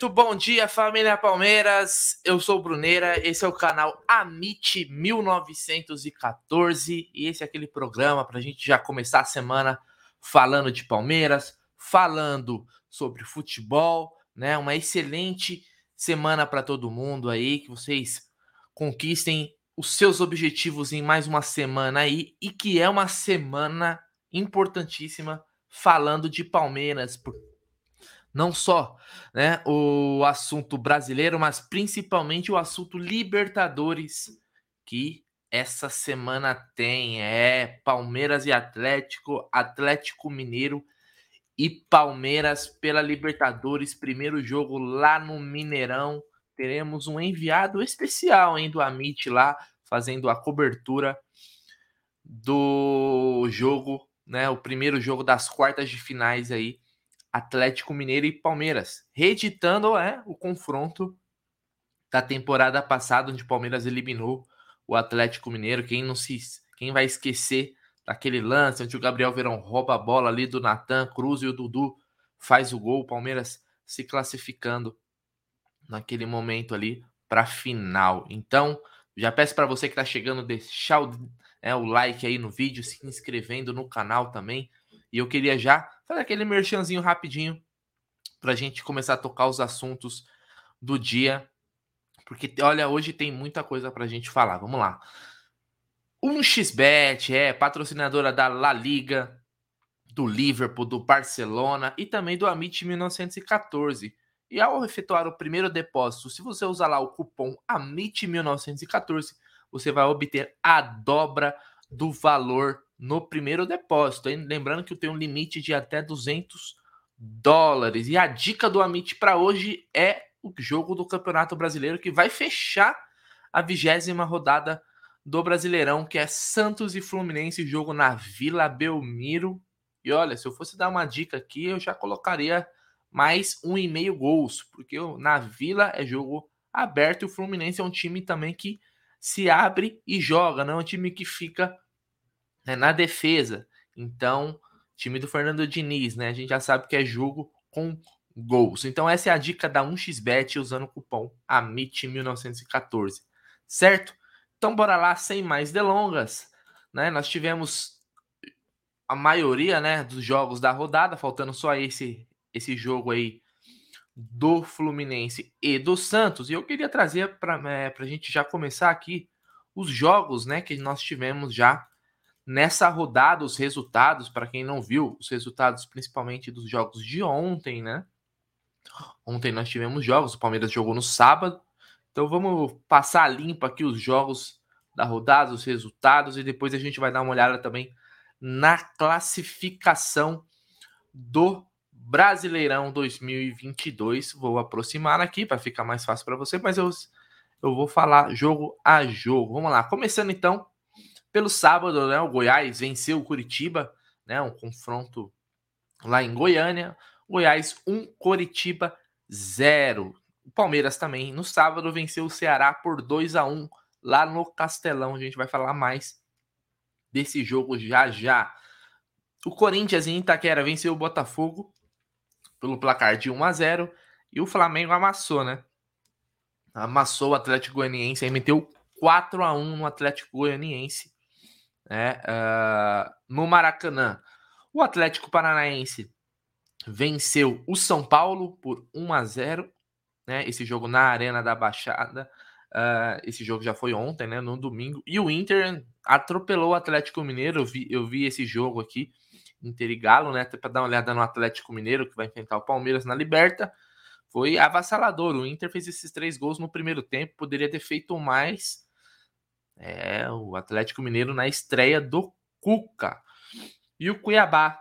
Muito bom dia, família Palmeiras. Eu sou o Bruneira, esse é o canal Amit 1914 e esse é aquele programa para a gente já começar a semana falando de Palmeiras, falando sobre futebol, né? Uma excelente semana para todo mundo aí, que vocês conquistem os seus objetivos em mais uma semana aí e que é uma semana importantíssima falando de Palmeiras, não só né, o assunto brasileiro, mas principalmente o assunto Libertadores, que essa semana tem. É Palmeiras e Atlético, Atlético Mineiro e Palmeiras pela Libertadores. Primeiro jogo lá no Mineirão. Teremos um enviado especial hein, do Amit lá, fazendo a cobertura do jogo, né? O primeiro jogo das quartas de finais aí Atlético Mineiro e Palmeiras, reeditando é, o confronto da temporada passada, onde o Palmeiras eliminou o Atlético Mineiro. Quem não se, quem vai esquecer daquele lance onde o Gabriel Verão rouba a bola ali do Natan Cruz e o Dudu faz o gol, o Palmeiras se classificando naquele momento ali para final. Então, já peço para você que está chegando deixar o, é, o like aí no vídeo, se inscrevendo no canal também. E eu queria já fazer aquele merchanzinho rapidinho para a gente começar a tocar os assuntos do dia. Porque, olha, hoje tem muita coisa para a gente falar. Vamos lá. Um xbet é patrocinadora da La Liga, do Liverpool, do Barcelona e também do Amit 1914. E ao efetuar o primeiro depósito, se você usar lá o cupom AMIT1914, você vai obter a dobra do valor no primeiro depósito. Hein? Lembrando que eu tenho um limite de até 200 dólares. E a dica do Amit para hoje é o jogo do Campeonato Brasileiro que vai fechar a vigésima rodada do Brasileirão, que é Santos e Fluminense, jogo na Vila Belmiro. E olha, se eu fosse dar uma dica aqui, eu já colocaria mais um e meio gols, porque na Vila é jogo aberto e o Fluminense é um time também que se abre e joga, não é um time que fica né, na defesa. Então, time do Fernando Diniz, né? A gente já sabe que é jogo com gols. Então, essa é a dica da 1xBet usando o cupom AMIT1914, certo? Então, bora lá, sem mais delongas, né? Nós tivemos a maioria, né, dos jogos da rodada, faltando só esse esse jogo aí do Fluminense e do Santos. E eu queria trazer para é, a gente já começar aqui os jogos, né, que nós tivemos já nessa rodada os resultados, para quem não viu, os resultados principalmente dos jogos de ontem, né? Ontem nós tivemos jogos, o Palmeiras jogou no sábado. Então vamos passar limpo aqui os jogos da rodada, os resultados e depois a gente vai dar uma olhada também na classificação do Brasileirão 2022. Vou aproximar aqui para ficar mais fácil para você, mas eu, eu vou falar jogo a jogo. Vamos lá, começando então pelo sábado, né, o Goiás venceu o Curitiba, né, um confronto lá em Goiânia. Goiás 1, Curitiba 0. O Palmeiras também no sábado venceu o Ceará por 2 a 1 lá no Castelão. A gente vai falar mais desse jogo já já. O Corinthians em Itaquera venceu o Botafogo pelo placar de 1 a 0 e o Flamengo amassou, né? Amassou o Atlético Goianiense e meteu 4 a 1 no Atlético Goianiense né, uh, no Maracanã. O Atlético Paranaense venceu o São Paulo por 1 a 0, né? Esse jogo na Arena da Baixada. Uh, esse jogo já foi ontem, né? No domingo. E o Inter atropelou o Atlético Mineiro. Eu vi, eu vi esse jogo aqui, Inter e Galo, né? Até para dar uma olhada no Atlético Mineiro, que vai enfrentar o Palmeiras na Liberta. Foi avassalador. O Inter fez esses três gols no primeiro tempo. Poderia ter feito mais. É, o Atlético Mineiro na estreia do Cuca. E o Cuiabá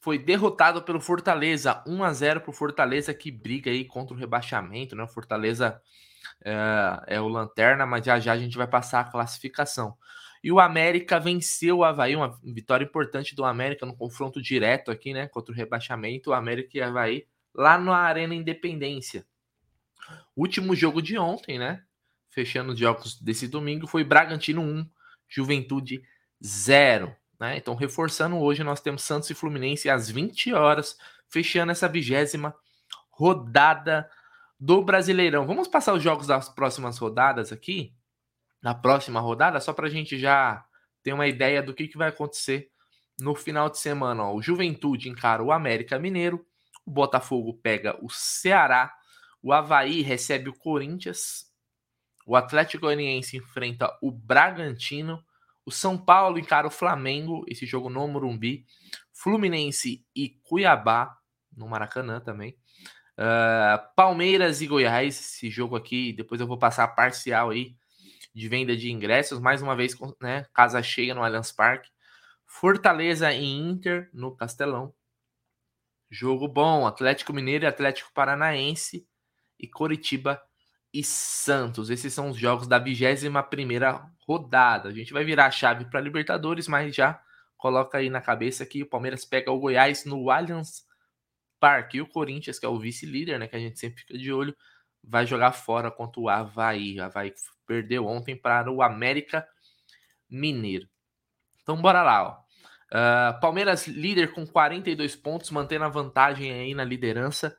foi derrotado pelo Fortaleza, 1 a 0 para o Fortaleza que briga aí contra o rebaixamento, né? O Fortaleza é, é, o lanterna, mas já já a gente vai passar a classificação. E o América venceu o Havaí, uma vitória importante do América no confronto direto aqui, né? Contra o rebaixamento, o América e o Havaí lá na Arena Independência. Último jogo de ontem, né? fechando os jogos desse domingo, foi Bragantino 1, Juventude 0. Né? Então, reforçando hoje, nós temos Santos e Fluminense às 20 horas, fechando essa vigésima rodada do Brasileirão. Vamos passar os jogos das próximas rodadas aqui? Na próxima rodada, só para a gente já ter uma ideia do que, que vai acontecer no final de semana. Ó. O Juventude encara o América Mineiro, o Botafogo pega o Ceará, o Havaí recebe o Corinthians, o Atlético Goianiense enfrenta o Bragantino, o São Paulo encara o Flamengo, esse jogo no Morumbi, Fluminense e Cuiabá, no Maracanã também. Uh, Palmeiras e Goiás, esse jogo aqui, depois eu vou passar a parcial aí de venda de ingressos, mais uma vez, né, casa cheia no Allianz Parque. Fortaleza e Inter no Castelão. Jogo bom, Atlético Mineiro e Atlético Paranaense e Coritiba e Santos. Esses são os jogos da 21 rodada. A gente vai virar a chave para Libertadores, mas já coloca aí na cabeça que o Palmeiras pega o Goiás no Allianz Parque. E o Corinthians, que é o vice-líder, né? Que a gente sempre fica de olho, vai jogar fora contra o Havaí. O Havaí perdeu ontem para o América Mineiro. Então bora lá, ó. Uh, Palmeiras líder com 42 pontos, mantendo a vantagem aí na liderança.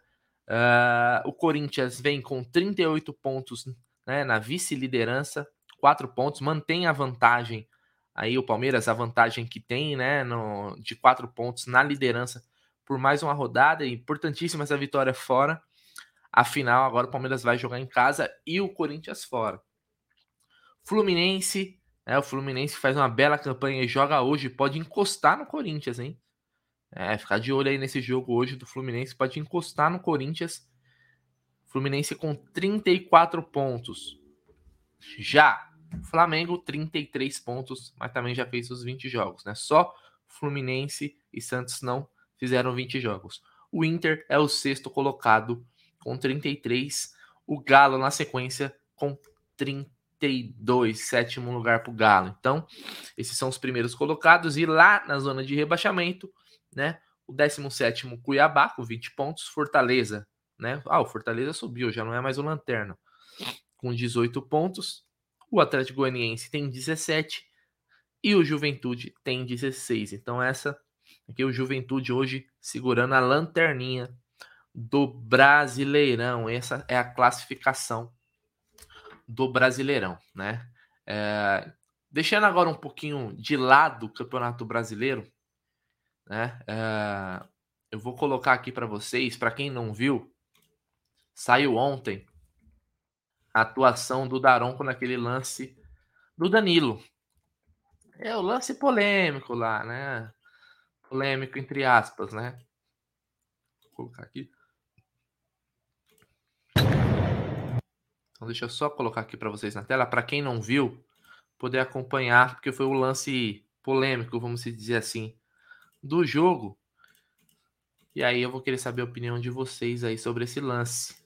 Uh, o Corinthians vem com 38 pontos né, na vice-liderança, 4 pontos, mantém a vantagem aí o Palmeiras, a vantagem que tem, né, no, de 4 pontos na liderança por mais uma rodada. Importantíssima essa vitória fora. Afinal, agora o Palmeiras vai jogar em casa e o Corinthians fora. Fluminense, né, o Fluminense faz uma bela campanha e joga hoje, pode encostar no Corinthians, hein? É, ficar de olho aí nesse jogo hoje do Fluminense, pode encostar no Corinthians. Fluminense com 34 pontos. Já Flamengo, 33 pontos, mas também já fez os 20 jogos, né? Só Fluminense e Santos não fizeram 20 jogos. O Inter é o sexto colocado com 33. O Galo na sequência com 32, sétimo lugar para o Galo. Então, esses são os primeiros colocados. E lá na zona de rebaixamento, né? O 17 Cuiabá com 20 pontos. Fortaleza, né? Ah, o Fortaleza subiu, já não é mais o Lanterna. Com 18 pontos. O Atlético Goianiense tem 17 e o Juventude tem 16. Então essa aqui é o Juventude hoje segurando a lanterninha do Brasileirão. Essa é a classificação do Brasileirão, né? É, deixando agora um pouquinho de lado o Campeonato Brasileiro, né? É, eu vou colocar aqui para vocês, para quem não viu, saiu ontem a atuação do Daronco naquele lance do Danilo. É o lance polêmico lá, né? Polêmico entre aspas, né? Vou colocar aqui. Então deixa eu só colocar aqui para vocês na tela, para quem não viu, poder acompanhar, porque foi o lance polêmico, vamos dizer assim, do jogo. E aí eu vou querer saber a opinião de vocês aí sobre esse lance.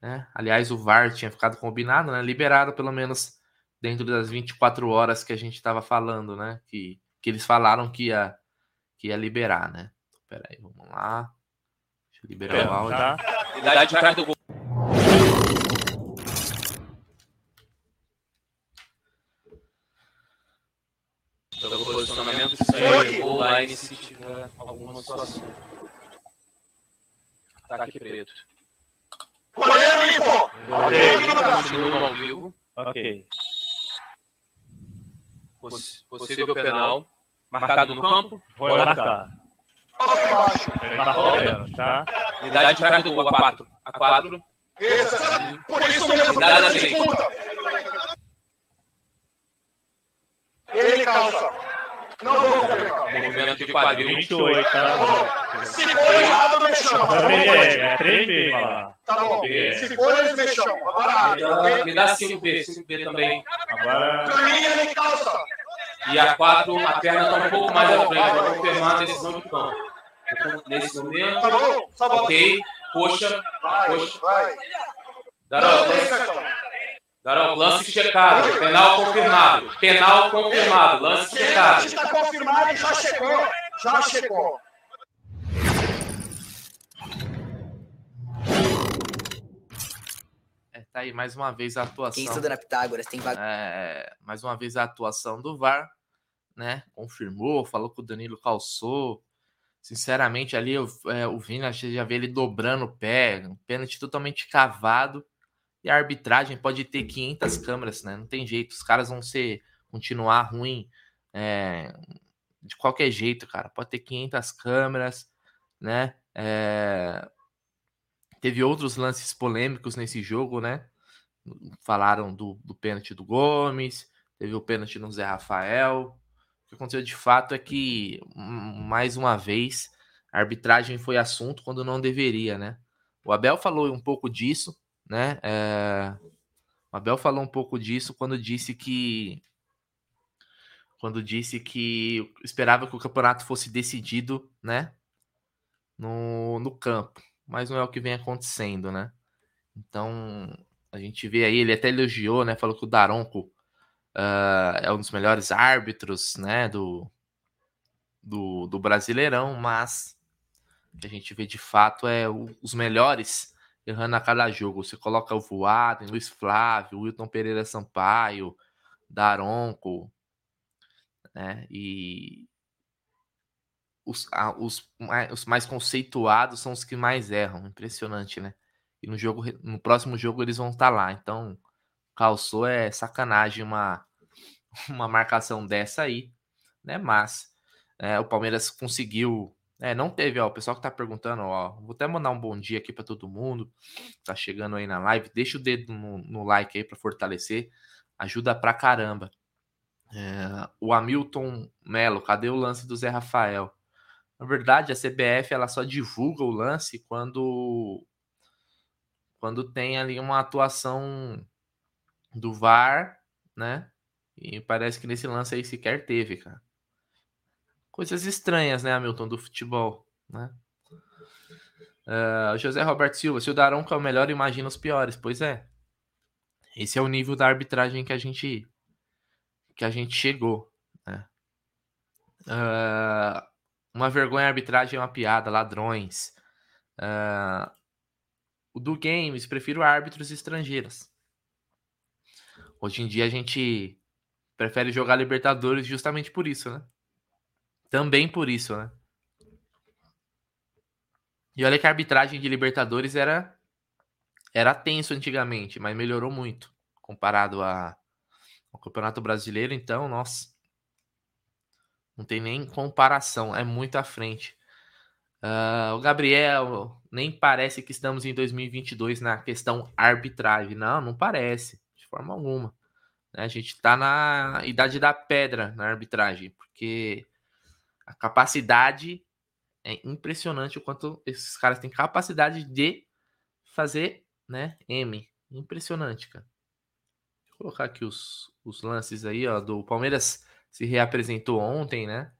Né? Aliás, o VAR tinha ficado combinado, né? liberado pelo menos dentro das 24 horas que a gente estava falando, né? Que, que eles falaram que ia, que ia liberar, né? Então, peraí, vamos lá. Deixa eu liberar é, o áudio. Tá. Idade atrás do gol. Então, ou line se tiver alguma situação. Tá aqui preto. Polêmico! Continua ao vivo. Ok. Possível penal. Marcado no campo? Vou marcar. Marcou, tá? Idade de do A4. A4. Por isso mesmo, Idade da disputa. Ele calça. Não vou confirmar. Movimento de quadril. 28, tá? Se for errado, me chama. Também é, é 3B, lá. Tá bom. Se for, eles me chamam. Agora, me dá 5B, 5B também. Agora. Caminha em calça. E a 4, a perna está um pouco mais à frente. Vou confirmar a decisão de campo. Nesse momento. Tá bom, tá bom. Ok. Coxa. Coxa. Vai. Darol, Darol, lance checado. Penal confirmado. Penal confirmado. Lance checado. Está confirmado, já chegou. Já chegou. É, tá aí mais uma vez a atuação. Quem estuda na Pitágoras tem vaga. É, mais uma vez a atuação do VAR, né? Confirmou, falou que o Danilo calçou. Sinceramente, ali eu, é, o Vina, já vê ele dobrando o pé, um pênalti totalmente cavado. E a arbitragem pode ter 500 câmeras, né? Não tem jeito. Os caras vão ser continuar ruim é, de qualquer jeito, cara. Pode ter 500 câmeras, né? É, teve outros lances polêmicos nesse jogo, né? Falaram do, do pênalti do Gomes, teve o pênalti no Zé Rafael. O que aconteceu de fato é que, mais uma vez, a arbitragem foi assunto quando não deveria, né? O Abel falou um pouco disso, né? É... O Abel falou um pouco disso quando disse que quando disse que esperava que o campeonato fosse decidido, né? No, no campo, mas não é o que vem acontecendo, né? Então a gente vê aí, ele até elogiou, né? Falou que o Daronco uh, é um dos melhores árbitros, né, do, do, do Brasileirão, mas a gente vê de fato é o, os melhores errando a cada jogo. Você coloca o Voaden, Luiz Flávio, Wilton Pereira Sampaio, Daronco, né, e os, os, os mais conceituados são os que mais erram, impressionante, né? E no jogo, no próximo jogo eles vão estar tá lá. Então, calçou é sacanagem uma uma marcação dessa aí, né? Mas é, o Palmeiras conseguiu. É, não teve, ó. O pessoal que tá perguntando, ó. Vou até mandar um bom dia aqui para todo mundo. Tá chegando aí na live. Deixa o dedo no, no like aí para fortalecer. Ajuda pra caramba. É, o Hamilton Melo, cadê o lance do Zé Rafael? Na verdade, a CBF ela só divulga o lance quando quando tem ali uma atuação do VAR, né? E parece que nesse lance aí sequer teve, cara. Coisas estranhas, né, Hamilton, do futebol, né? Uh, José Roberto Silva, se o Daronco é o melhor, imagina os piores. Pois é. Esse é o nível da arbitragem que a gente que a gente chegou. Né? Uh, uma vergonha a arbitragem é uma piada, ladrões. Uh, o do Games, prefiro árbitros estrangeiros. Hoje em dia a gente prefere jogar Libertadores justamente por isso, né? Também por isso, né? E olha que a arbitragem de Libertadores era era tenso antigamente, mas melhorou muito comparado a, ao Campeonato Brasileiro, então, nossa. Não tem nem comparação, é muito à frente. Uh, o Gabriel, nem parece que estamos em 2022 na questão arbitragem. Não, não parece, de forma alguma. Né? A gente está na idade da pedra na arbitragem, porque a capacidade é impressionante o quanto esses caras têm capacidade de fazer, né, M. Impressionante, cara. Vou colocar aqui os, os lances aí, ó, do Palmeiras se reapresentou ontem, né?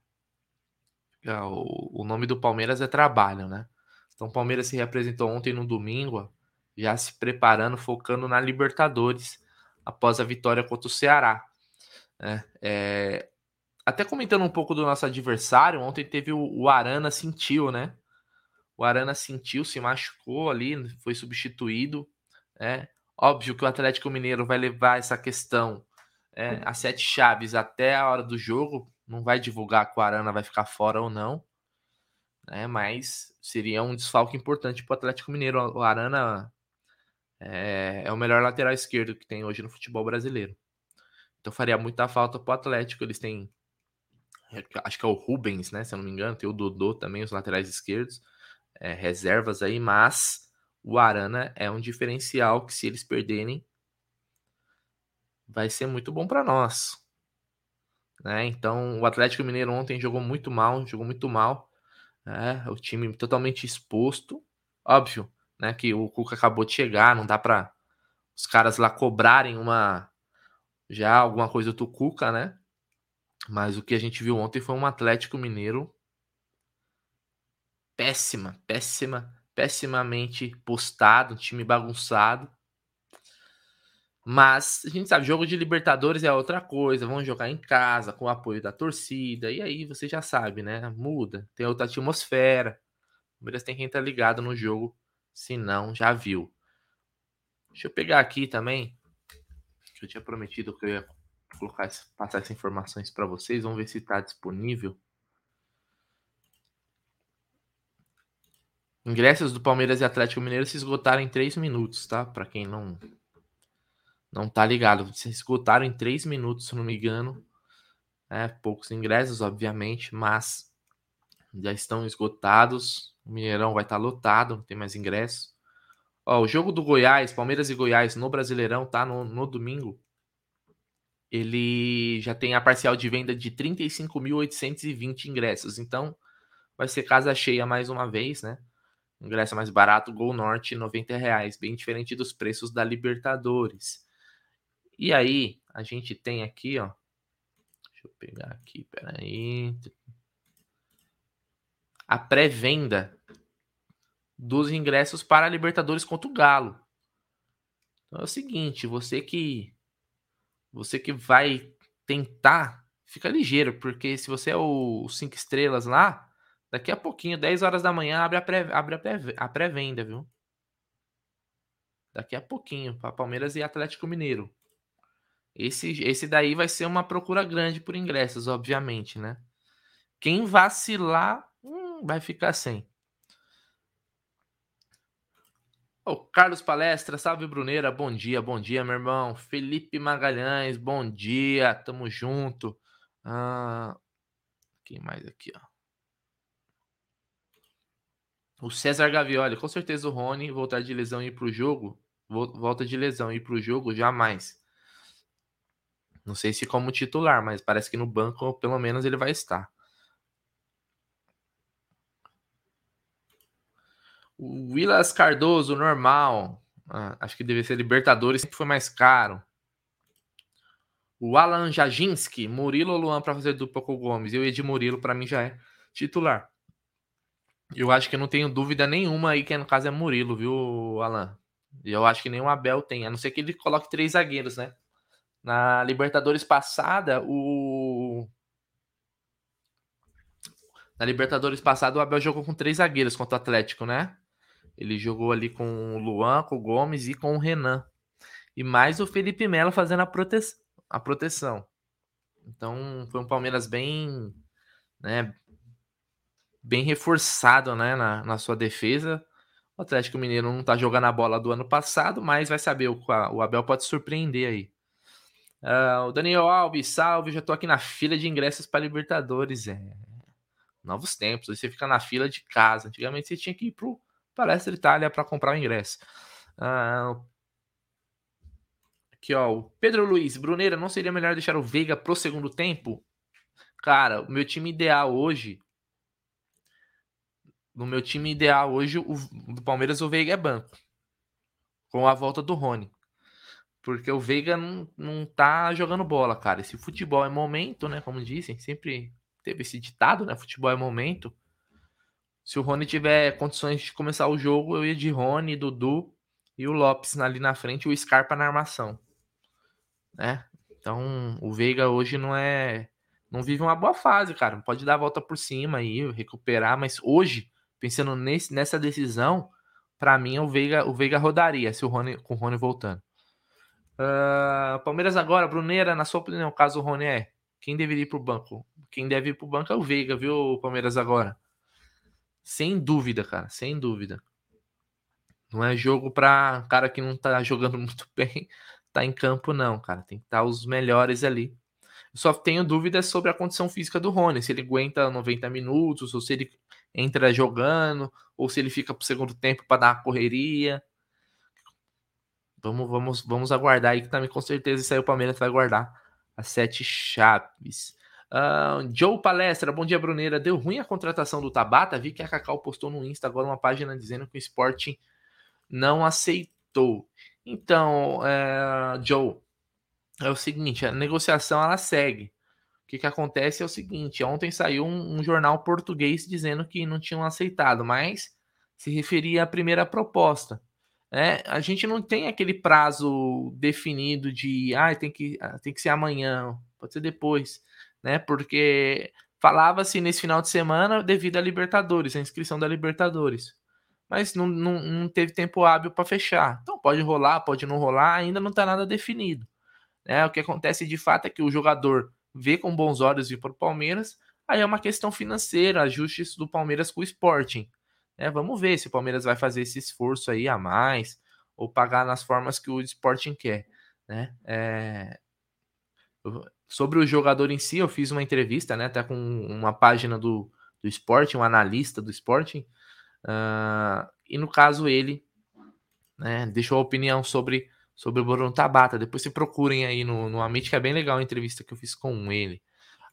O, o nome do Palmeiras é trabalho, né? Então o Palmeiras se reapresentou ontem no domingo, já se preparando, focando na Libertadores após a vitória contra o Ceará. É, é, até comentando um pouco do nosso adversário, ontem teve o, o Arana sentiu, né? O Arana sentiu, se machucou ali, foi substituído. É óbvio que o Atlético Mineiro vai levar essa questão é, a sete chaves até a hora do jogo. Não vai divulgar que o Arana vai ficar fora ou não. Né? Mas seria um desfalque importante para o Atlético Mineiro. O Arana é, é o melhor lateral esquerdo que tem hoje no futebol brasileiro. Então faria muita falta pro Atlético. Eles têm. Acho que é o Rubens, né? Se eu não me engano, tem o Dodô também, os laterais esquerdos. É, reservas aí, mas o Arana é um diferencial que, se eles perderem, vai ser muito bom para nós. Né? Então, o Atlético Mineiro ontem jogou muito mal, jogou muito mal. É, o time totalmente exposto. Óbvio, né? Que o Cuca acabou de chegar, não dá para os caras lá cobrarem uma já alguma coisa do Cuca, né? Mas o que a gente viu ontem foi um Atlético Mineiro péssima, péssima, pessimamente postado, um time bagunçado. Mas a gente sabe, jogo de Libertadores é outra coisa. Vão jogar em casa, com o apoio da torcida. E aí você já sabe, né? Muda, tem outra atmosfera. O Palmeiras tem quem estar tá ligado no jogo se não, já viu. Deixa eu pegar aqui também. Que eu tinha prometido que eu ia colocar, passar essas informações para vocês. Vamos ver se está disponível. ingressos do Palmeiras e Atlético Mineiro se esgotaram em 3 minutos, tá? Para quem não não tá ligado, se esgotaram em 3 minutos, se não me engano. É, poucos ingressos, obviamente, mas já estão esgotados. O Mineirão vai estar tá lotado, não tem mais ingressos. Ó, o jogo do Goiás, Palmeiras e Goiás no Brasileirão, tá? No, no domingo. Ele já tem a parcial de venda de 35.820 ingressos. Então, vai ser casa cheia mais uma vez, né? Ingresso mais barato, Gol Norte, 90 reais. Bem diferente dos preços da Libertadores. E aí, a gente tem aqui, ó. Deixa eu pegar aqui, peraí. A pré-venda dos ingressos para a Libertadores contra o Galo. Então é o seguinte, você que você que vai tentar, fica ligeiro, porque se você é o 5 estrelas lá, daqui a pouquinho, 10 horas da manhã, abre a pré-venda, pré viu? Daqui a pouquinho, para Palmeiras e Atlético Mineiro. Esse, esse daí vai ser uma procura grande por ingressos, obviamente, né? Quem vacilar hum, vai ficar sem. O Carlos Palestra, salve Bruneira, bom dia, bom dia, meu irmão. Felipe Magalhães, bom dia, tamo junto. Ah, quem mais aqui, ó? O César Gavioli, com certeza o Rony voltar de lesão e ir pro jogo. Volta de lesão e ir pro jogo, jamais. Não sei se como titular, mas parece que no banco pelo menos ele vai estar. O Willas Cardoso, normal. Ah, acho que deve ser Libertadores, sempre foi mais caro. O Alan Jajinski, Murilo ou Luan para fazer dupla com o Gomes. Eu e de Murilo, para mim, já é titular. Eu acho que não tenho dúvida nenhuma aí que no caso é Murilo, viu, Alan? E eu acho que nem o Abel tem, a não ser que ele coloque três zagueiros, né? Na Libertadores passada, o. Na Libertadores passada, o Abel jogou com três zagueiros contra o Atlético, né? Ele jogou ali com o Luan, com o Gomes e com o Renan. E mais o Felipe Melo fazendo a, prote... a proteção. Então, foi um Palmeiras bem. Né, bem reforçado né, na, na sua defesa. O Atlético Mineiro não tá jogando a bola do ano passado, mas vai saber, o, o Abel pode surpreender aí. Uh, o Daniel Alves, salve, já tô aqui na fila de ingressos para Libertadores. É. Novos tempos, você fica na fila de casa. Antigamente você tinha que ir pro Palestra Itália para comprar o ingresso. Uh, aqui, ó, o Pedro Luiz, Bruneira, não seria melhor deixar o Veiga pro segundo tempo? Cara, o meu time ideal hoje. No meu time ideal hoje, o do Palmeiras, o Veiga é banco. Com a volta do Rony. Porque o Veiga não, não tá jogando bola, cara. Esse futebol é momento, né? Como dizem, sempre teve esse ditado, né? Futebol é momento. Se o Rony tiver condições de começar o jogo, eu ia de Rony, Dudu e o Lopes ali na frente o Scarpa na armação. Né? Então, o Veiga hoje não é. Não vive uma boa fase, cara. Pode dar a volta por cima aí, recuperar, mas hoje, pensando nesse, nessa decisão, para mim o Veiga, o Veiga rodaria se o Rony, com o Rony voltando. Uh, Palmeiras agora, Bruneira, na sua opinião, caso o Rony é, quem deveria ir pro banco? Quem deve ir pro banco é o Veiga, viu, Palmeiras agora? Sem dúvida, cara, sem dúvida. Não é jogo pra cara que não tá jogando muito bem, tá em campo, não, cara. Tem que estar tá os melhores ali. Eu só tenho dúvidas sobre a condição física do Rony, se ele aguenta 90 minutos, ou se ele entra jogando, ou se ele fica pro segundo tempo para dar uma correria. Vamos, vamos, vamos aguardar aí, que também com certeza isso aí o Palmeiras vai guardar as sete chaves. Uh, Joe Palestra, bom dia, Bruneira. Deu ruim a contratação do Tabata? Vi que a Cacau postou no Insta agora uma página dizendo que o Sporting não aceitou. Então, uh, Joe, é o seguinte: a negociação ela segue. O que, que acontece é o seguinte: ontem saiu um, um jornal português dizendo que não tinham aceitado, mas se referia à primeira proposta. É, a gente não tem aquele prazo definido de ah, tem que, ah, tem que ser amanhã, pode ser depois, né? Porque falava-se nesse final de semana devido à Libertadores, a inscrição da Libertadores. Mas não, não, não teve tempo hábil para fechar. Então pode rolar, pode não rolar, ainda não está nada definido. Né? O que acontece de fato é que o jogador vê com bons olhos vir para o Palmeiras, aí é uma questão financeira, ajustes do Palmeiras com o Sporting. É, vamos ver se o Palmeiras vai fazer esse esforço aí a mais ou pagar nas formas que o Sporting quer, né? É... Sobre o jogador em si, eu fiz uma entrevista, né? Até com uma página do, do Sporting, um analista do Sporting, uh... e no caso ele, né? Deixou a opinião sobre sobre o Bruno Tabata. Depois se procurem aí no, no Amit, que é bem legal a entrevista que eu fiz com ele.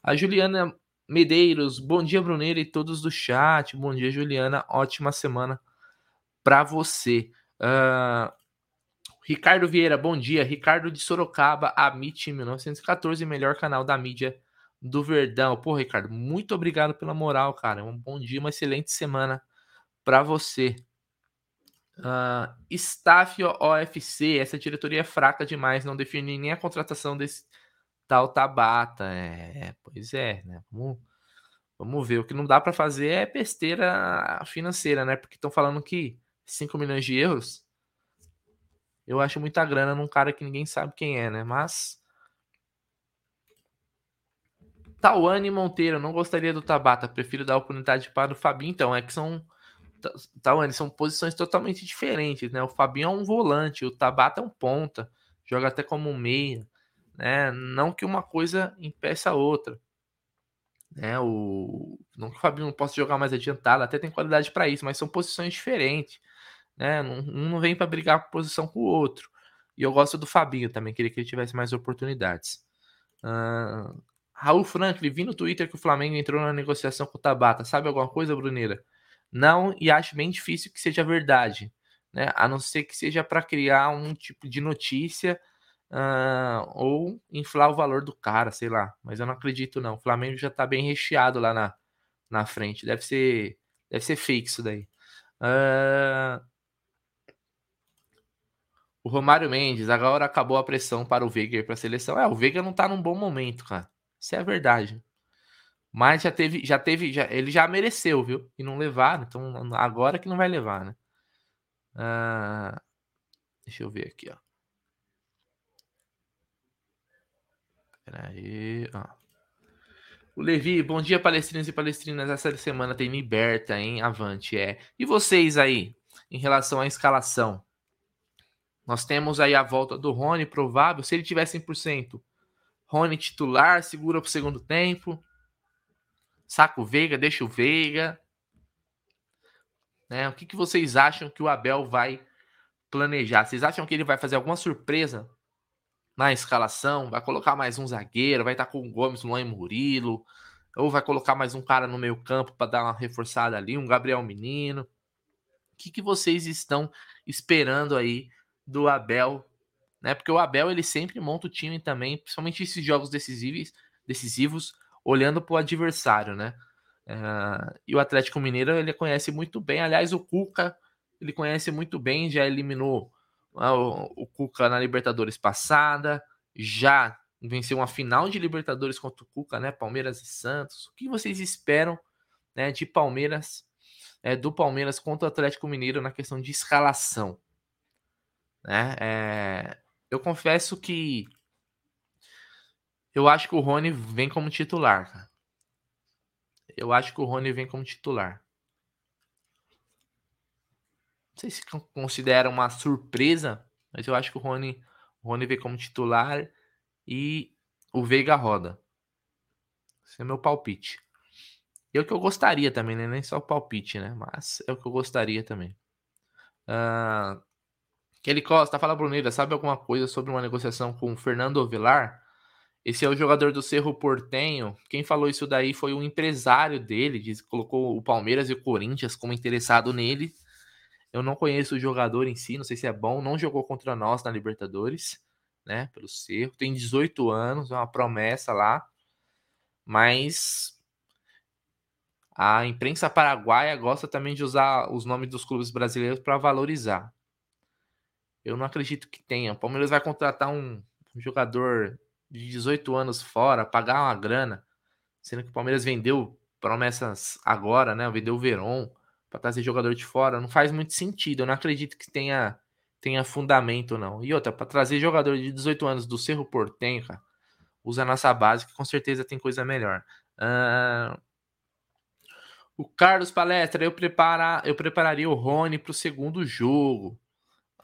A Juliana Medeiros, bom dia, Bruneira e todos do chat. Bom dia, Juliana. Ótima semana para você. Uh, Ricardo Vieira, bom dia. Ricardo de Sorocaba, Amit 1914, melhor canal da mídia do Verdão. Pô, Ricardo, muito obrigado pela moral, cara. Um bom dia, uma excelente semana para você. Uh, staff OFC, essa diretoria é fraca demais, não define nem a contratação desse tal Tabata. É, pois é, né? Vamos, vamos ver. O que não dá para fazer é besteira financeira, né? Porque estão falando que 5 milhões de euros eu acho muita grana num cara que ninguém sabe quem é, né? Mas. Tawane Monteiro, não gostaria do Tabata, prefiro dar oportunidade para o Fabinho. Então, é que são. Tawane, são posições totalmente diferentes, né? O Fabinho é um volante, o Tabata é um ponta, joga até como um meia né? Não que uma coisa impeça a outra. Né? O... Não que o Fabinho não possa jogar mais adiantado, até tem qualidade para isso, mas são posições diferentes. Né? Um não vem para brigar por posição com o outro. E eu gosto do Fabinho também, queria que ele tivesse mais oportunidades. Uh... Raul Franklin, vi no Twitter que o Flamengo entrou na negociação com o Tabata. Sabe alguma coisa, Bruneira? Não, e acho bem difícil que seja verdade. Né? A não ser que seja para criar um tipo de notícia Uh, ou inflar o valor do cara, sei lá. Mas eu não acredito, não. O Flamengo já tá bem recheado lá na, na frente. Deve ser, deve ser isso daí. Uh, o Romário Mendes, agora acabou a pressão para o Veiga para a seleção. É, o Veiga não tá num bom momento, cara. Isso é verdade. Mas já teve, já teve, já, ele já mereceu, viu? E não levar, então agora que não vai levar, né? Uh, deixa eu ver aqui, ó. Peraí, ó. O Levi, bom dia, palestrinos e palestrinas. Essa semana tem Liberta, hein? Avante, é. E vocês aí, em relação à escalação? Nós temos aí a volta do Rony, provável. Se ele tiver 100%, Rony titular, segura pro segundo tempo. Saca o Veiga, deixa o Veiga. Né? O que, que vocês acham que o Abel vai planejar? Vocês acham que ele vai fazer alguma surpresa na escalação, vai colocar mais um zagueiro, vai estar com o Gomes, Luan e Murilo, ou vai colocar mais um cara no meio campo para dar uma reforçada ali, um Gabriel Menino. O que, que vocês estão esperando aí do Abel? Né? Porque o Abel ele sempre monta o time também, principalmente esses jogos decisivos, decisivos olhando para o adversário, né? Uh, e o Atlético Mineiro ele conhece muito bem. Aliás, o Cuca ele conhece muito bem, já eliminou ah, o, Cuca na Libertadores passada, já venceu uma final de Libertadores contra o Cuca, né? Palmeiras e Santos. O que vocês esperam né, de Palmeiras, é, do Palmeiras contra o Atlético Mineiro na questão de escalação? Né? É, eu confesso que eu acho que o Rony vem como titular, cara. Eu acho que o Rony vem como titular. Não sei se considera uma surpresa, mas eu acho que o Rony, o Rony vem como titular e o Veiga roda. Esse é meu palpite. É o que eu gostaria também, né? Nem só o palpite, né? Mas é o que eu gostaria também. Uh, Kelly Costa, fala Brunilda, sabe alguma coisa sobre uma negociação com Fernando Ovelar? Esse é o jogador do Cerro Portenho. Quem falou isso daí foi o empresário dele, diz, colocou o Palmeiras e o Corinthians como interessado nele. Eu não conheço o jogador em si, não sei se é bom, não jogou contra nós na Libertadores, né? Pelo Cerro, tem 18 anos, é uma promessa lá, mas a imprensa paraguaia gosta também de usar os nomes dos clubes brasileiros para valorizar. Eu não acredito que tenha. O Palmeiras vai contratar um, jogador de 18 anos fora, pagar uma grana, sendo que o Palmeiras vendeu promessas agora, né? Vendeu o Veron para trazer jogador de fora, não faz muito sentido. Eu não acredito que tenha, tenha fundamento, não. E outra, para trazer jogador de 18 anos do Cerro Portenho, usa a nossa base, que com certeza tem coisa melhor. Uh... O Carlos Palestra, eu, prepara, eu prepararia o Rony para o segundo jogo.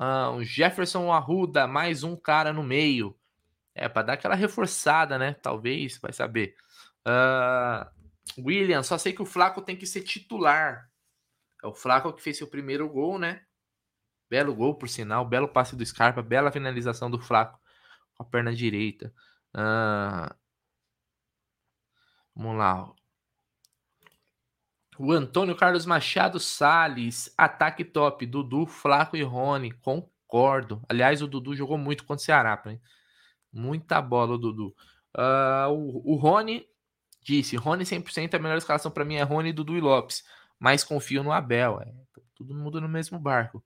Ah, o Jefferson Arruda, mais um cara no meio. É, para dar aquela reforçada, né? Talvez, vai saber. Uh, William, só sei que o Flaco tem que ser titular. É o Flaco que fez seu primeiro gol, né? Belo gol, por sinal. Belo passe do Scarpa. Bela finalização do Flaco com a perna direita. Uh, vamos lá. O Antônio Carlos Machado Sales, ataque top, Dudu, Flaco e Rony, concordo. Aliás, o Dudu jogou muito contra o Ceará, hein? muita bola o Dudu. Uh, o, o Rony disse, Rony 100%, a melhor escalação para mim é Rony, Dudu e Lopes, mas confio no Abel, é, todo mundo no mesmo barco.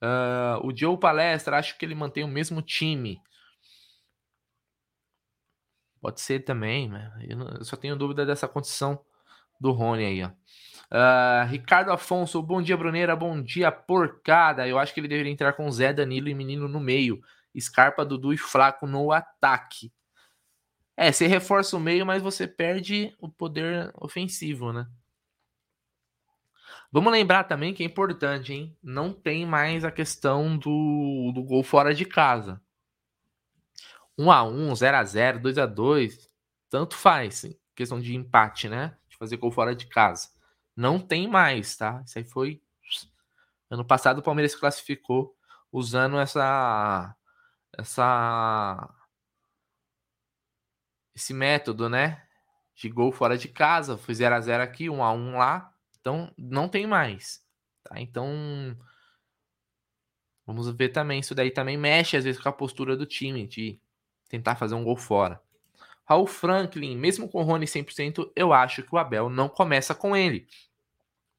Uh, o Joe Palestra, acho que ele mantém o mesmo time. Pode ser também, né? eu, eu só tenho dúvida dessa condição do Rony aí, ó. Uh, Ricardo Afonso, bom dia, Bruneira, bom dia, porcada. Eu acho que ele deveria entrar com Zé, Danilo e Menino no meio. Scarpa, Dudu e Flaco no ataque. É, você reforça o meio, mas você perde o poder ofensivo, né? Vamos lembrar também que é importante, hein? Não tem mais a questão do, do gol fora de casa. 1x1, 0x0, 2x2, tanto faz. Questão de empate, né? De fazer gol fora de casa. Não tem mais, tá? Isso aí foi. Ano passado o Palmeiras se classificou usando essa. Essa. Esse método, né? De gol fora de casa. Foi 0x0 aqui, 1x1 lá. Então não tem mais. Tá? Então. Vamos ver também. Isso daí também mexe às vezes com a postura do time de tentar fazer um gol fora. Raul Franklin, mesmo com o Rony 100%, eu acho que o Abel não começa com ele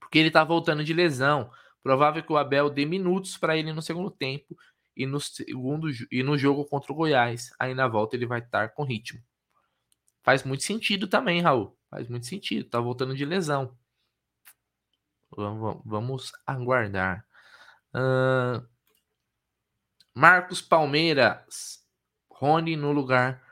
porque ele está voltando de lesão. Provável que o Abel dê minutos para ele no segundo tempo e no segundo e no jogo contra o Goiás. Aí na volta ele vai estar com ritmo. Faz muito sentido também, Raul. Faz muito sentido. Tá voltando de lesão. Vamos aguardar. Uh, Marcos Palmeiras. Rony no lugar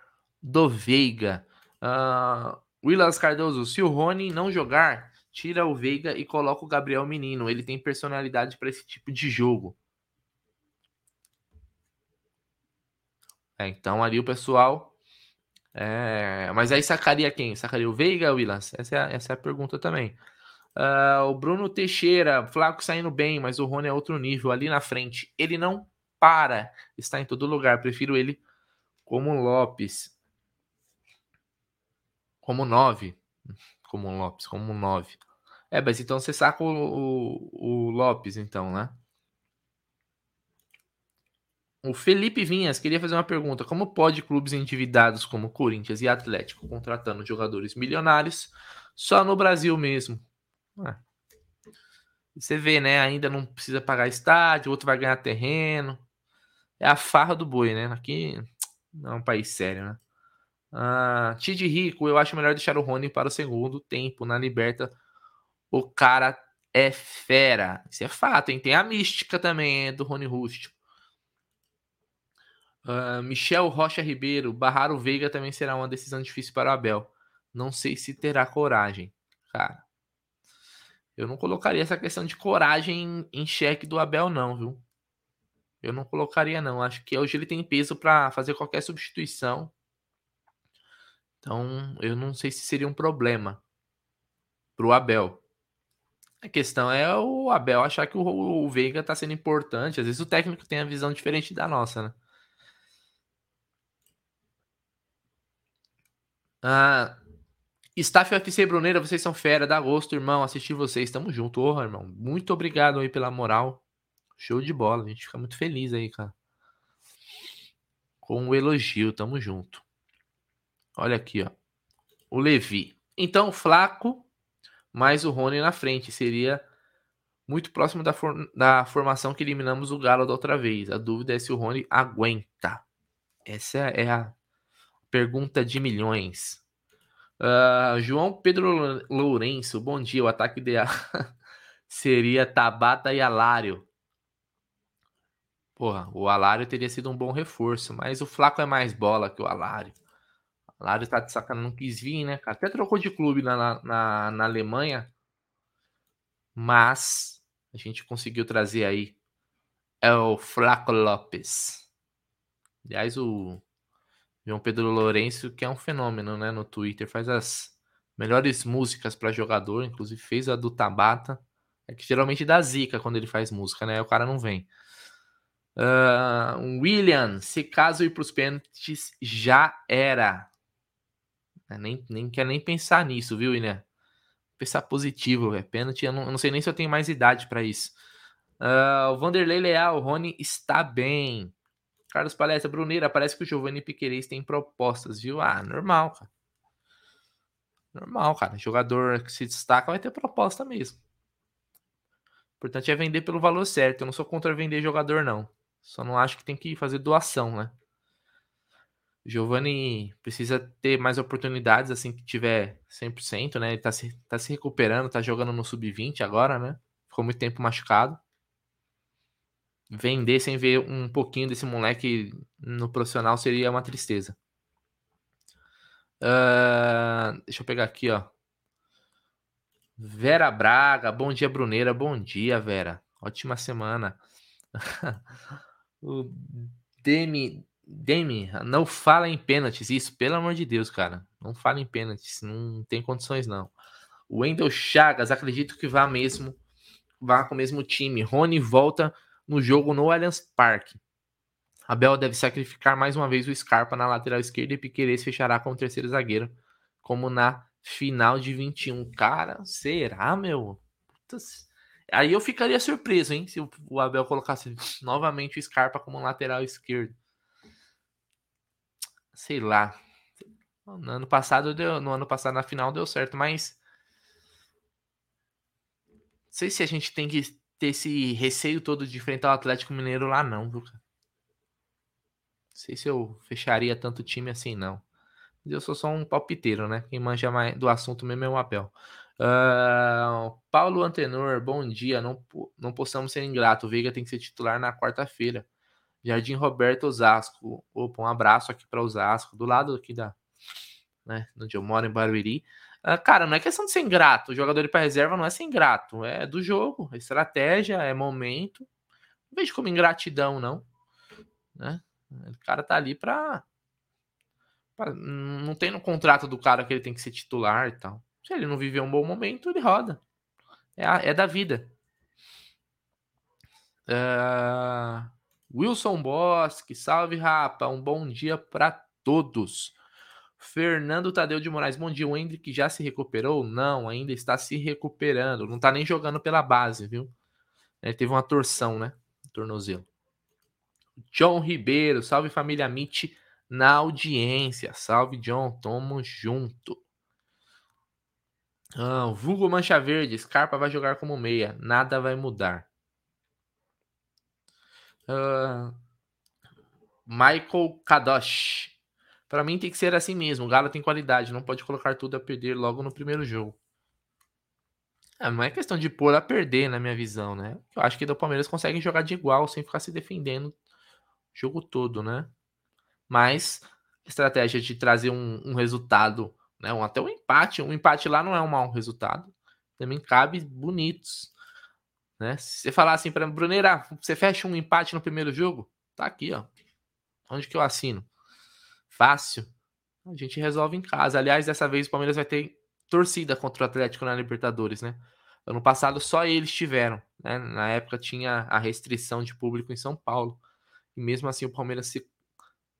do Veiga. Uh, Willas Cardoso. Se o Rony não jogar, tira o Veiga e coloca o Gabriel Menino. Ele tem personalidade para esse tipo de jogo. É, então ali o pessoal. É... Mas aí sacaria quem? Sacaria o Veiga, Willas? Essa é a, essa é a pergunta também. Uh, o Bruno Teixeira, Flaco saindo bem, mas o Rony é outro nível ali na frente. Ele não para, está em todo lugar. Prefiro ele como Lopes. Como 9. Como Lopes, como 9. É, mas então você saca o, o, o Lopes, então, né? O Felipe Vinhas queria fazer uma pergunta: como pode clubes endividados como Corinthians e Atlético contratando jogadores milionários só no Brasil mesmo? É. Você vê, né? Ainda não precisa pagar estádio, outro vai ganhar terreno. É a farra do boi, né? Aqui não é um país sério, né? Ah, Tid Rico, eu acho melhor deixar o Rony para o segundo tempo na Liberta o cara é fera. Isso é fato, hein? Tem a mística também do Rony Rústico. Uh, Michel Rocha Ribeiro, barrar o Veiga também será uma decisão difícil para o Abel. Não sei se terá coragem. Cara, eu não colocaria essa questão de coragem em xeque do Abel, não, viu? Eu não colocaria, não. Acho que hoje ele tem peso para fazer qualquer substituição. Então, eu não sei se seria um problema para o Abel. A questão é o Abel achar que o, Veiga tá sendo importante. Às vezes o técnico tem a visão diferente da nossa, né? Ah, Staff UFC Bruneira, vocês são fera, dá gosto, irmão, assistir vocês, tamo junto, oh, irmão, muito obrigado aí pela moral, show de bola, a gente fica muito feliz aí, cara, com o elogio, tamo junto. Olha aqui, ó, o Levi, então, Flaco mais o Rony na frente. Seria muito próximo da, for da formação que eliminamos o Galo da outra vez. A dúvida é se o Rony aguenta. Essa é a pergunta de milhões. Uh, João Pedro Lourenço, bom dia. O ataque ideal seria Tabata e Alário. Porra, o Alário teria sido um bom reforço, mas o Flaco é mais bola que o Alário. Lário tá de sacanagem, não quis vir, né? Até trocou de clube na, na, na Alemanha. Mas a gente conseguiu trazer aí é o Flaco Lopes. Aliás, o João Pedro Lourenço, que é um fenômeno, né, no Twitter, faz as melhores músicas para jogador, inclusive fez a do Tabata. É que geralmente dá zica quando ele faz música, né? O cara não vem. Uh, William, se caso ir para os pênaltis, já era. É, nem, nem quer nem pensar nisso, viu, William? Pensar positivo, é pênalti. Eu não, eu não, sei nem se eu tenho mais idade para isso. Uh, o Vanderlei Leal, o Rony está bem. Carlos Palestra, Bruneira, parece que o Giovanni Piqueires tem propostas, viu? Ah, normal, cara. Normal, cara. Jogador que se destaca vai ter proposta mesmo. O importante é vender pelo valor certo. Eu não sou contra vender jogador, não. Só não acho que tem que fazer doação, né? Giovanni precisa ter mais oportunidades assim que tiver 100%, né? Ele tá se, tá se recuperando, tá jogando no sub-20 agora, né? Ficou muito tempo machucado. Vender sem ver um pouquinho desse moleque no profissional seria uma tristeza. Uh, deixa eu pegar aqui, ó. Vera Braga, bom dia, Bruneira. Bom dia, Vera. Ótima semana. o Demi, Demi, não fala em pênaltis. Isso, pelo amor de Deus, cara. Não fala em pênaltis. Não tem condições, não. O Wendel Chagas, acredito que vá mesmo. Vá com o mesmo time. Rony volta no jogo no Allianz Parque. Abel deve sacrificar mais uma vez o Scarpa na lateral esquerda e Piqueires fechará com o terceiro zagueiro, como na final de 21. Cara, será, meu? Putas. Aí eu ficaria surpreso, hein, se o Abel colocasse novamente o Scarpa como lateral esquerdo. Sei lá. No ano passado deu, no ano passado na final deu certo, mas não sei se a gente tem que ter esse receio todo de enfrentar o Atlético Mineiro lá não, viu? Não sei se eu fecharia tanto time assim, não. Eu sou só um palpiteiro, né? Quem manja mais do assunto mesmo é o Apel. Uh, Paulo Antenor, bom dia. Não, não possamos ser ingrato. O Veiga tem que ser titular na quarta-feira. Jardim Roberto Osasco. Opa, um abraço aqui para Osasco, do lado aqui da. Né, onde eu moro, em Barueri. Uh, cara, não é questão de ser ingrato. O jogador para reserva não é ser ingrato. É do jogo, é estratégia, é momento. Não vejo como ingratidão, não. Né? O cara tá ali pra, Não tem no contrato do cara que ele tem que ser titular e tal. Se ele não viver um bom momento, ele roda. É, a, é da vida. Uh, Wilson Bosque, salve Rapa, um bom dia para todos. Fernando Tadeu de Moraes, bom dia. O Hendrick já se recuperou? Não, ainda está se recuperando. Não tá nem jogando pela base, viu? Ele teve uma torção, né? Tornozelo. John Ribeiro, salve família Mitch na audiência. Salve, John, tamo junto. Ah, Vulgo Mancha Verde, Scarpa vai jogar como meia, nada vai mudar. Michael Kadosh, para mim tem que ser assim mesmo. O Galo tem qualidade, não pode colocar tudo a perder logo no primeiro jogo. É, não é questão de pôr a perder, na minha visão, né? Eu acho que o Palmeiras consegue jogar de igual sem ficar se defendendo jogo todo, né? Mas estratégia de trazer um, um resultado, né? Um, até um empate, um empate lá não é um mau resultado. Também cabe bonitos, né? Se você falar assim para Bruneira, você fecha um empate no primeiro jogo, tá aqui, ó. Onde que eu assino? Fácil. A gente resolve em casa. Aliás, dessa vez o Palmeiras vai ter torcida contra o Atlético na Libertadores, né? Ano passado só eles tiveram, né? Na época tinha a restrição de público em São Paulo. E mesmo assim o Palmeiras se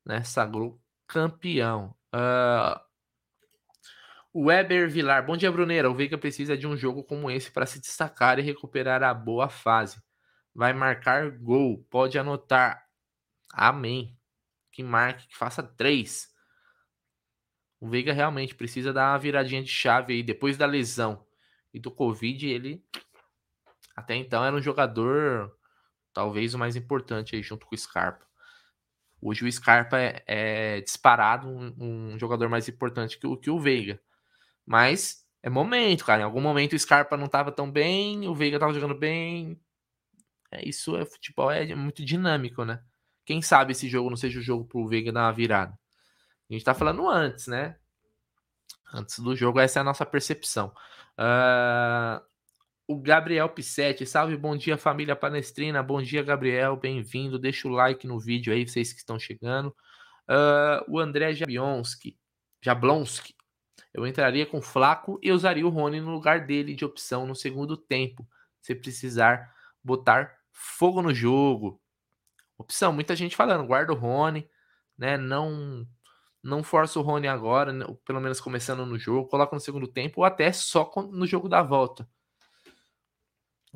né, sagrou campeão. Uh, Weber Vilar, bom dia, Bruneira. O Veiga precisa de um jogo como esse para se destacar e recuperar a boa fase. Vai marcar gol, pode anotar. Amém. Que marque, que faça três. O Veiga realmente precisa dar uma viradinha de chave aí. Depois da lesão e do Covid, ele até então era um jogador talvez o mais importante aí junto com o Scarpa. Hoje o Scarpa é, é disparado um, um, jogador mais importante que que o Veiga. Mas é momento, cara. Em algum momento o Scarpa não estava tão bem, o Veiga estava jogando bem. É, isso é futebol, é muito dinâmico, né? Quem sabe esse jogo não seja o jogo pro Veiga dar uma virada. A gente tá falando antes, né? Antes do jogo, essa é a nossa percepção. Uh, o Gabriel Pissetti. Salve, bom dia, família Palestrina. Bom dia, Gabriel. Bem-vindo. Deixa o like no vídeo aí, vocês que estão chegando. Uh, o André Jablonski. Jablonski. Eu entraria com Flaco e usaria o Rony no lugar dele de opção no segundo tempo. Se precisar botar fogo no jogo. Opção, muita gente falando, guarda o Rony, né? Não não força o Rony agora, né? pelo menos começando no jogo, coloca no segundo tempo ou até só no jogo da volta.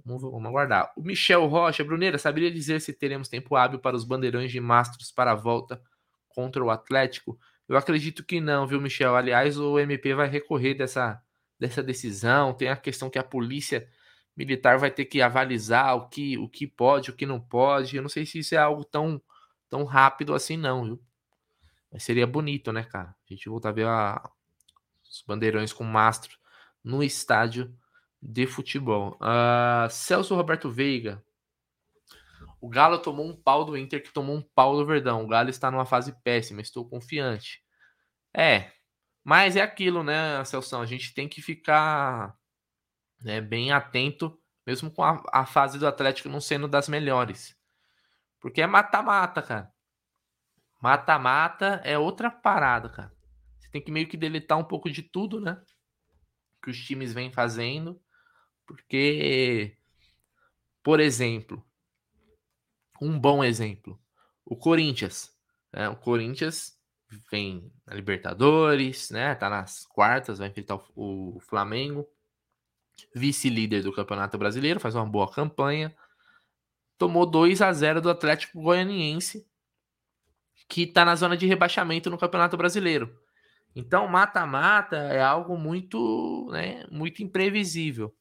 Vamos, vamos aguardar. O Michel Rocha, Bruneira, saberia dizer se teremos tempo hábil para os bandeirões de mastros para a volta contra o Atlético? Eu acredito que não, viu, Michel? Aliás, o MP vai recorrer dessa, dessa decisão. Tem a questão que a polícia militar vai ter que avalizar o que, o que pode, o que não pode. Eu não sei se isso é algo tão, tão rápido assim, não, viu? Mas seria bonito, né, cara? A gente voltar a ver a, os bandeirões com mastro no estádio de futebol. Uh, Celso Roberto Veiga. O Galo tomou um pau do Inter que tomou um pau do Verdão. O Galo está numa fase péssima, estou confiante. É, mas é aquilo, né, Celso? A gente tem que ficar né, bem atento, mesmo com a, a fase do Atlético não sendo das melhores. Porque é mata-mata, cara. Mata-mata é outra parada, cara. Você tem que meio que deletar um pouco de tudo, né? Que os times vêm fazendo porque, por exemplo, um bom exemplo, o Corinthians. Né? O Corinthians vem na Libertadores, né? Tá nas quartas, vai enfrentar o, Flamengo, vice-líder do Campeonato Brasileiro, faz uma boa campanha. Tomou 2 a 0 do Atlético Goianiense, que tá na zona de rebaixamento no Campeonato Brasileiro. Então, mata-mata é algo muito, né, muito imprevisível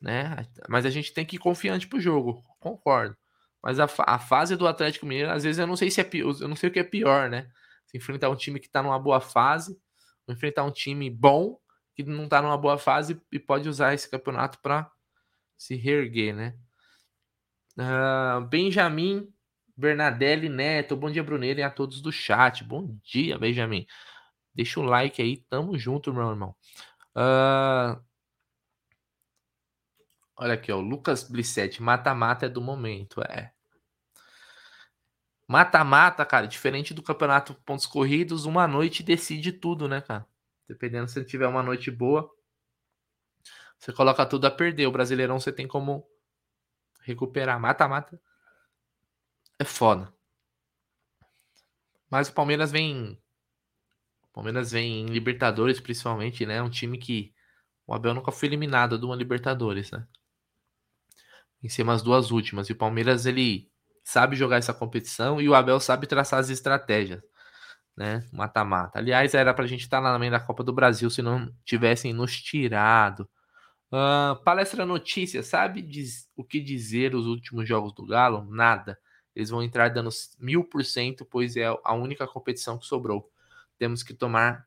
né? Mas a gente tem que ir confiante pro jogo, concordo. Mas a, a fase do Atlético Mineiro, às vezes eu não sei se é eu não sei o que é pior, né? Se enfrentar um time que tá numa boa fase, ou enfrentar um time bom que não tá numa boa fase e pode usar esse campeonato para se reerguer, né? Uh, Benjamin Bernadelli Neto, bom dia, Bruneiro, e a todos do chat. Bom dia, Benjamin. Deixa o like aí, tamo junto, meu irmão. Uh, Olha aqui, ó, Lucas Blissetti, mata-mata é do momento, é. Mata-mata, cara, diferente do campeonato pontos corridos, uma noite decide tudo, né, cara? Dependendo se tiver uma noite boa, você coloca tudo a perder. O Brasileirão você tem como recuperar. Mata-mata é foda. Mas o Palmeiras vem. O Palmeiras vem em Libertadores, principalmente, né? Um time que. O Abel nunca foi eliminado de uma Libertadores, né? Em cima as duas últimas. E o Palmeiras ele sabe jogar essa competição e o Abel sabe traçar as estratégias, né? Mata-mata. Aliás, era pra gente estar tá na meio da Copa do Brasil se não tivessem nos tirado. Uh, palestra notícia, sabe diz, o que dizer os últimos jogos do Galo? Nada. Eles vão entrar dando mil por cento, pois é a única competição que sobrou. Temos que tomar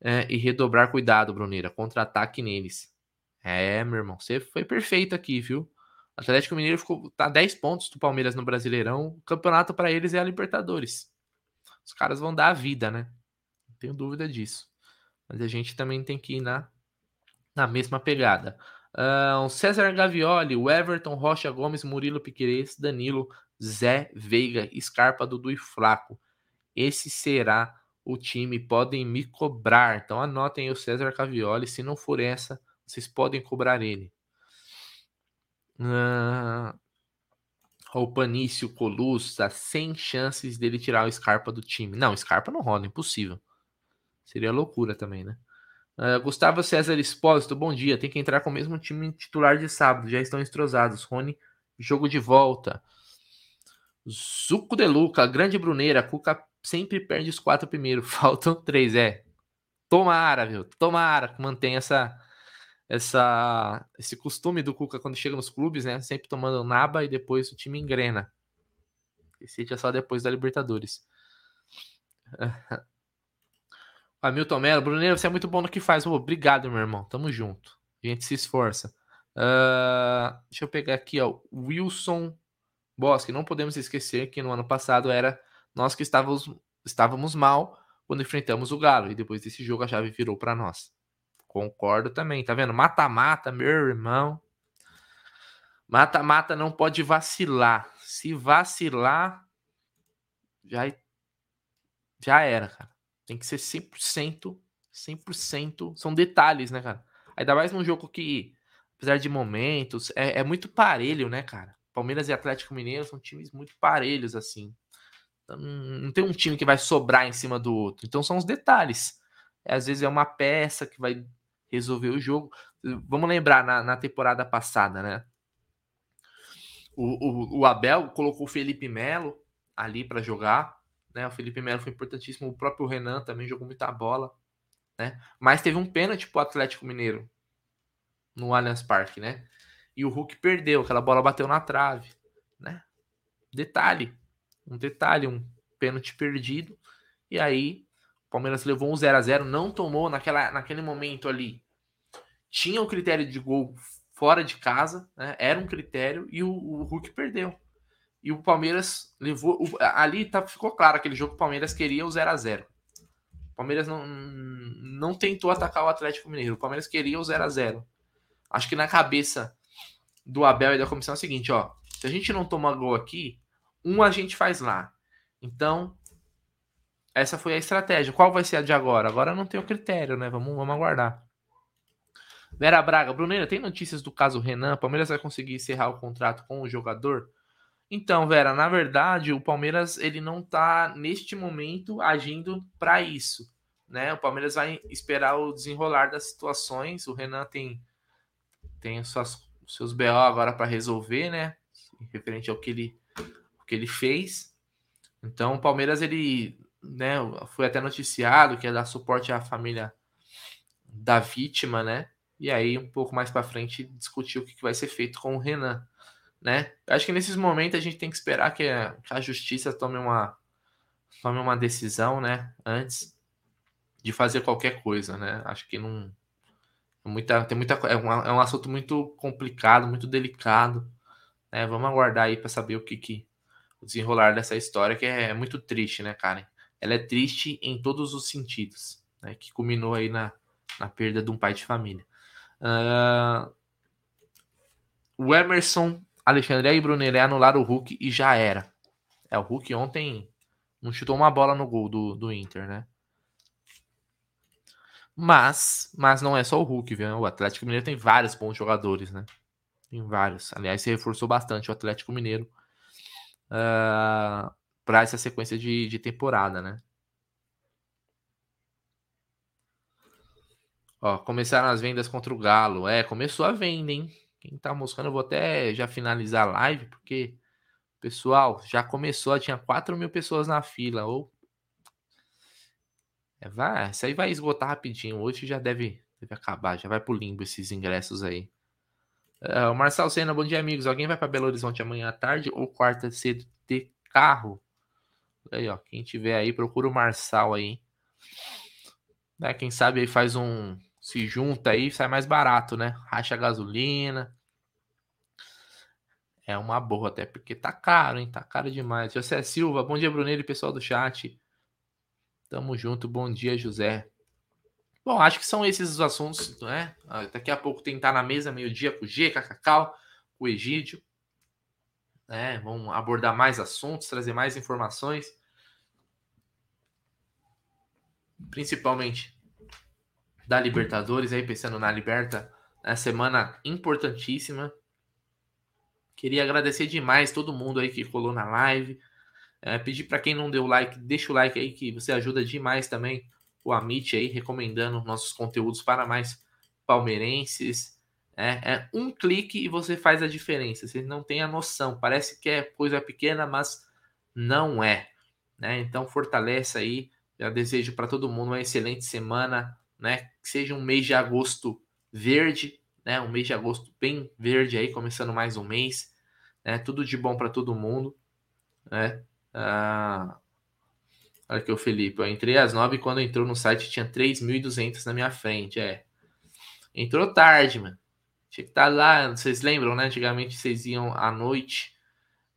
é, e redobrar cuidado, Bruneira. Contra-ataque neles. É, meu irmão, você foi perfeito aqui, viu? Atlético Mineiro ficou tá 10 pontos do Palmeiras no Brasileirão. O campeonato para eles é a Libertadores. Os caras vão dar a vida, né? Não tenho dúvida disso. Mas a gente também tem que ir na, na mesma pegada. Uh, César Gavioli, Everton, Rocha Gomes, Murilo Piqueires, Danilo, Zé Veiga, Scarpa, Dudu e Flaco. Esse será o time. Podem me cobrar. Então anotem o César Gavioli. Se não for essa, vocês podem cobrar ele. Uh, o Panício Colussa, sem chances dele tirar o Scarpa do time. Não, Scarpa não rola, impossível. Seria loucura também, né? Uh, Gustavo César Espósito, bom dia. Tem que entrar com o mesmo time titular de sábado. Já estão estrosados. Rony, jogo de volta. Zuco de Luca, grande Bruneira. Cuca sempre perde os quatro primeiros. Faltam três, é. Tomara, viu? Tomara que mantenha essa, essa, esse costume do Cuca quando chega nos clubes, né? Sempre tomando naba e depois o time engrena. E seja só depois da Libertadores. Hamilton Melo, Bruneiro, você é muito bom no que faz. obrigado, meu irmão. Tamo junto. A gente se esforça. Uh, deixa eu pegar aqui, ó. Wilson Bosque. Não podemos esquecer que no ano passado era nós que estávamos, estávamos mal quando enfrentamos o Galo. E depois desse jogo a chave virou para nós. Concordo também, tá vendo? Mata-mata, meu irmão. Mata-mata não pode vacilar. Se vacilar, já, já era, cara. Tem que ser 100%, 100%. São detalhes, né, cara? Ainda mais num jogo que, apesar de momentos, é, é muito parelho, né, cara? Palmeiras e Atlético Mineiro são times muito parelhos, assim. Então, não tem um time que vai sobrar em cima do outro. Então são os detalhes. É, às vezes é uma peça que vai resolver o jogo. Vamos lembrar na, na temporada passada, né? O, o, o, Abel colocou o Felipe Melo ali para jogar. Né? O Felipe Melo foi importantíssimo. O próprio Renan também jogou muita bola. Né? Mas teve um pênalti pro Atlético Mineiro no Allianz Parque, né? E o Hulk perdeu, aquela bola bateu na trave, né? Detalhe, um detalhe, um pênalti perdido. E aí, o Palmeiras levou um 0 a 0 não tomou naquela, naquele momento ali. Tinha o critério de gol fora de casa, né? Era um critério e o, o Hulk perdeu. E o Palmeiras levou. O, ali tá, ficou claro aquele jogo que o Palmeiras queria o 0 a 0 O Palmeiras não, não tentou atacar o Atlético Mineiro. O Palmeiras queria o 0 a 0 Acho que na cabeça do Abel e da comissão é o seguinte, ó. Se a gente não tomar gol aqui, um a gente faz lá. Então, essa foi a estratégia. Qual vai ser a de agora? Agora não tem o critério, né? Vamos, vamos aguardar. Vera Braga, Bruneira, tem notícias do caso Renan? Palmeiras vai conseguir encerrar o contrato com o jogador? Então, Vera, na verdade, o Palmeiras ele não tá neste momento agindo para isso, né? O Palmeiras vai esperar o desenrolar das situações. O Renan tem tem suas, seus BO agora para resolver, né? Referente ao que ele o que ele fez. Então, o Palmeiras ele, né, foi até noticiado que ia dar suporte à família da vítima, né? E aí, um pouco mais para frente, discutir o que vai ser feito com o Renan, né? Acho que nesses momentos a gente tem que esperar que a, que a justiça tome uma, tome uma decisão, né? Antes de fazer qualquer coisa, né? Acho que não. É muita, tem muita, é, um, é um assunto muito complicado, muito delicado. Né? Vamos aguardar aí para saber o que, que o desenrolar dessa história, que é muito triste, né, Karen? Ela é triste em todos os sentidos, né? Que culminou aí na, na perda de um pai de família. Uh, o Emerson, Alexandre e Brunelé anularam o Hulk e já era. É, o Hulk ontem não chutou uma bola no gol do, do Inter, né? Mas, mas não é só o Hulk, viu? O Atlético Mineiro tem vários bons jogadores, né? Tem vários. Aliás, se reforçou bastante o Atlético Mineiro uh, ah, para essa sequência de, de temporada, né? Ó, começaram as vendas contra o Galo. É, começou a venda, hein? Quem tá moscando, eu vou até já finalizar a live, porque, pessoal, já começou, tinha 4 mil pessoas na fila. Ou. É, vai, isso aí vai esgotar rapidinho. Hoje já deve, deve acabar, já vai pro limbo esses ingressos aí. Uh, o Marcelo Senna, bom dia, amigos. Alguém vai para Belo Horizonte amanhã à tarde ou quarta cedo de carro? Aí, ó, quem tiver aí, procura o Marçal aí. Né, quem sabe aí faz um, se junta aí, sai mais barato, né? Racha gasolina. É uma boa, até porque tá caro, hein? Tá caro demais. José Silva, bom dia, Brunello e pessoal do chat. Tamo junto, bom dia, José. Bom, acho que são esses os assuntos, né? Ah, daqui a pouco tentar na mesa, meio-dia, com o G, com a Cacau, com o Egídio. Né? Vamos abordar mais assuntos, trazer mais informações. Principalmente da Libertadores, aí pensando na Liberta, na semana importantíssima. Queria agradecer demais todo mundo aí que colou na live. É, pedir para quem não deu like, deixa o like aí que você ajuda demais também o Amit aí recomendando nossos conteúdos para mais palmeirenses. É, é, um clique e você faz a diferença. Você não tem a noção. Parece que é coisa pequena, mas não é. Né? Então fortaleça aí. Já desejo para todo mundo uma excelente semana né? Que seja um mês de agosto verde, né? Um mês de agosto bem verde aí, começando mais um mês, né? Tudo de bom para todo mundo, né? Ah, olha aqui o Felipe, eu entrei às nove quando entrou no site tinha 3.200 na minha frente, é. Entrou tarde, mano. Tinha que estar tá lá, vocês lembram, né? Antigamente vocês iam à noite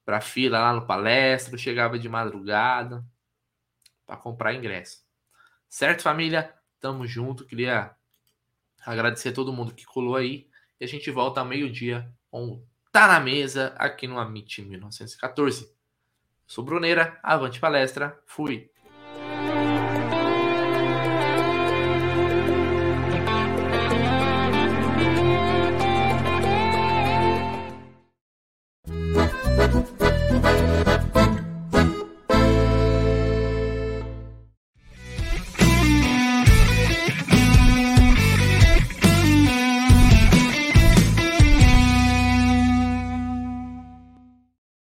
para fila lá no palestra, chegava de madrugada para comprar ingresso. Certo, família? Tamo junto. Queria agradecer a todo mundo que colou aí. E a gente volta meio-dia com tá na mesa aqui no Amit 1914. Sou Bruneira, avante palestra, fui.